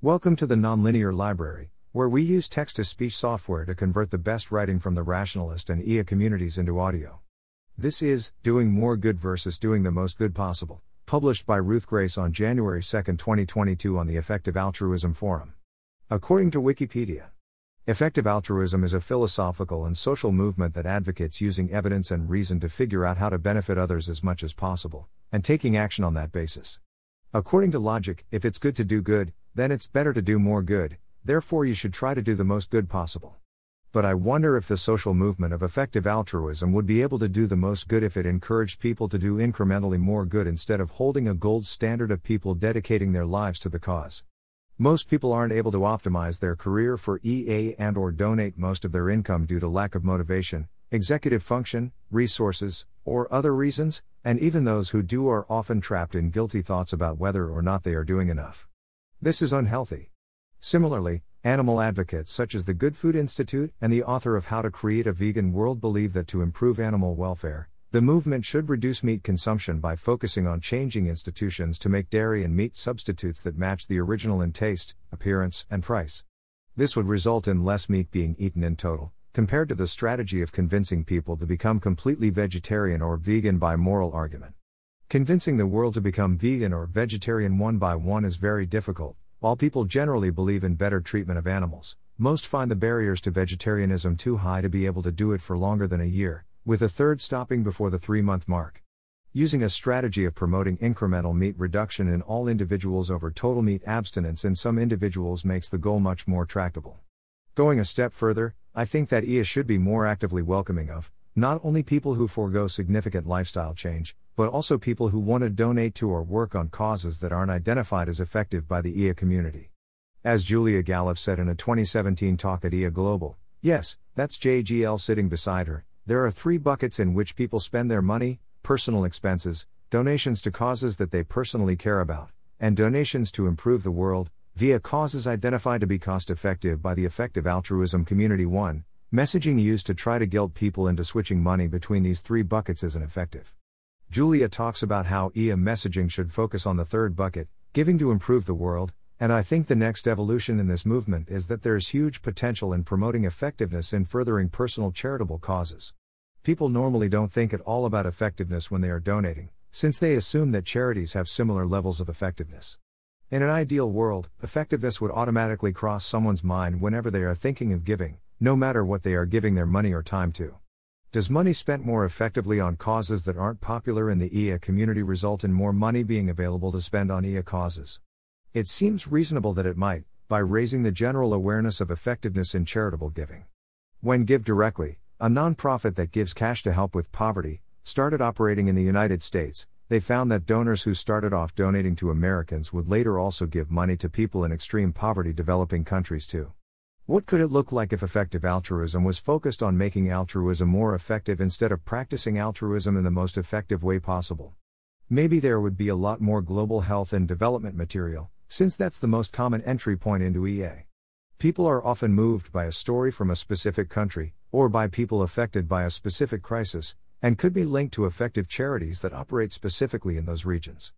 Welcome to the Nonlinear Library, where we use text to speech software to convert the best writing from the rationalist and EA communities into audio. This is Doing More Good versus Doing the Most Good Possible, published by Ruth Grace on January 2, 2022, on the Effective Altruism Forum. According to Wikipedia, Effective altruism is a philosophical and social movement that advocates using evidence and reason to figure out how to benefit others as much as possible, and taking action on that basis. According to logic, if it's good to do good, then it's better to do more good, therefore, you should try to do the most good possible. But I wonder if the social movement of effective altruism would be able to do the most good if it encouraged people to do incrementally more good instead of holding a gold standard of people dedicating their lives to the cause. Most people aren't able to optimize their career for EA and or donate most of their income due to lack of motivation, executive function, resources, or other reasons, and even those who do are often trapped in guilty thoughts about whether or not they are doing enough. This is unhealthy. Similarly, animal advocates such as the Good Food Institute and the author of How to Create a Vegan World believe that to improve animal welfare, the movement should reduce meat consumption by focusing on changing institutions to make dairy and meat substitutes that match the original in taste, appearance, and price. This would result in less meat being eaten in total, compared to the strategy of convincing people to become completely vegetarian or vegan by moral argument. Convincing the world to become vegan or vegetarian one by one is very difficult. While people generally believe in better treatment of animals, most find the barriers to vegetarianism too high to be able to do it for longer than a year, with a third stopping before the three month mark. Using a strategy of promoting incremental meat reduction in all individuals over total meat abstinence in some individuals makes the goal much more tractable. Going a step further, I think that EA should be more actively welcoming of, not only people who forego significant lifestyle change, but also people who want to donate to or work on causes that aren't identified as effective by the EA community. As Julia Galef said in a 2017 talk at EA Global, yes, that's JGL sitting beside her, there are three buckets in which people spend their money personal expenses, donations to causes that they personally care about, and donations to improve the world, via causes identified to be cost effective by the effective altruism community. 1. Messaging used to try to guilt people into switching money between these three buckets isn't effective. Julia talks about how EA messaging should focus on the third bucket, giving to improve the world, and I think the next evolution in this movement is that there's huge potential in promoting effectiveness in furthering personal charitable causes. People normally don't think at all about effectiveness when they are donating, since they assume that charities have similar levels of effectiveness. In an ideal world, effectiveness would automatically cross someone's mind whenever they are thinking of giving, no matter what they are giving their money or time to. Does money spent more effectively on causes that aren't popular in the EA community result in more money being available to spend on EA causes? It seems reasonable that it might, by raising the general awareness of effectiveness in charitable giving. When GiveDirectly, a nonprofit that gives cash to help with poverty, started operating in the United States, they found that donors who started off donating to Americans would later also give money to people in extreme poverty developing countries too. What could it look like if effective altruism was focused on making altruism more effective instead of practicing altruism in the most effective way possible? Maybe there would be a lot more global health and development material, since that's the most common entry point into EA. People are often moved by a story from a specific country, or by people affected by a specific crisis, and could be linked to effective charities that operate specifically in those regions.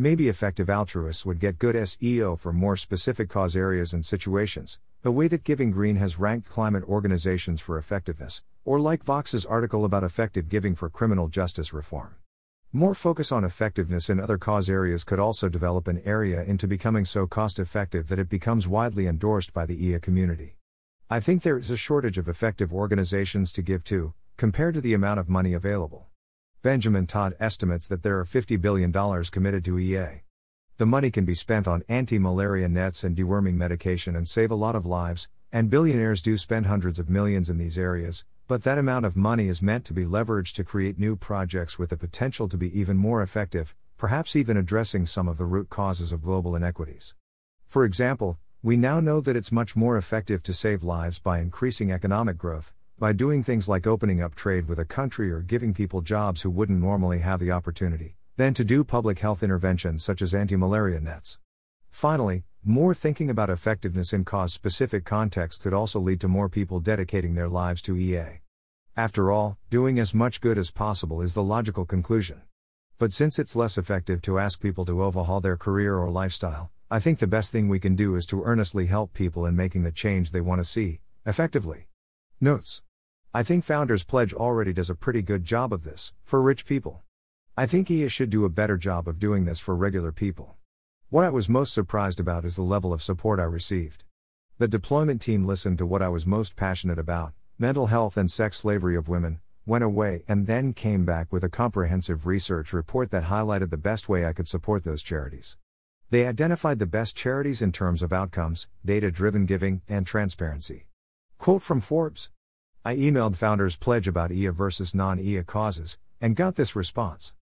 Maybe effective altruists would get good SEO for more specific cause areas and situations, the way that Giving Green has ranked climate organizations for effectiveness, or like Vox's article about effective giving for criminal justice reform. More focus on effectiveness in other cause areas could also develop an area into becoming so cost effective that it becomes widely endorsed by the EA community. I think there is a shortage of effective organizations to give to, compared to the amount of money available. Benjamin Todd estimates that there are $50 billion committed to EA. The money can be spent on anti malaria nets and deworming medication and save a lot of lives, and billionaires do spend hundreds of millions in these areas, but that amount of money is meant to be leveraged to create new projects with the potential to be even more effective, perhaps even addressing some of the root causes of global inequities. For example, we now know that it's much more effective to save lives by increasing economic growth, by doing things like opening up trade with a country or giving people jobs who wouldn't normally have the opportunity, than to do public health interventions such as anti malaria nets. Finally, more thinking about effectiveness in cause specific contexts could also lead to more people dedicating their lives to EA. After all, doing as much good as possible is the logical conclusion. But since it's less effective to ask people to overhaul their career or lifestyle, I think the best thing we can do is to earnestly help people in making the change they want to see, effectively. Notes I think Founders Pledge already does a pretty good job of this, for rich people. I think EA should do a better job of doing this for regular people. What I was most surprised about is the level of support I received. The deployment team listened to what I was most passionate about mental health and sex slavery of women, went away, and then came back with a comprehensive research report that highlighted the best way I could support those charities. They identified the best charities in terms of outcomes, data driven giving, and transparency. Quote from Forbes I emailed Founders Pledge about EA versus non EA causes, and got this response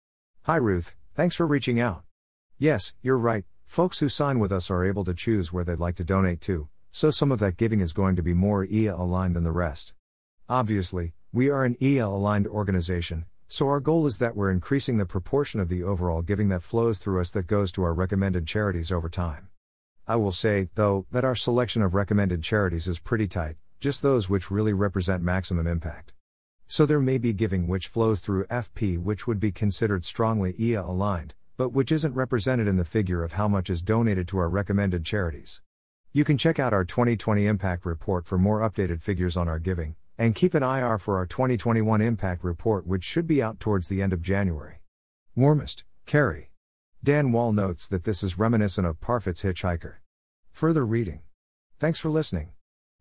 Hi Ruth, thanks for reaching out. Yes, you're right, folks who sign with us are able to choose where they'd like to donate to, so some of that giving is going to be more EA aligned than the rest. Obviously, we are an EA aligned organization, so our goal is that we're increasing the proportion of the overall giving that flows through us that goes to our recommended charities over time. I will say, though, that our selection of recommended charities is pretty tight, just those which really represent maximum impact. So there may be giving which flows through FP which would be considered strongly EA aligned, but which isn't represented in the figure of how much is donated to our recommended charities. You can check out our 2020 Impact Report for more updated figures on our giving, and keep an eye out for our 2021 Impact Report, which should be out towards the end of January. Warmest, Carrie. Dan Wall notes that this is reminiscent of Parfit's Hitchhiker. Further reading. Thanks for listening.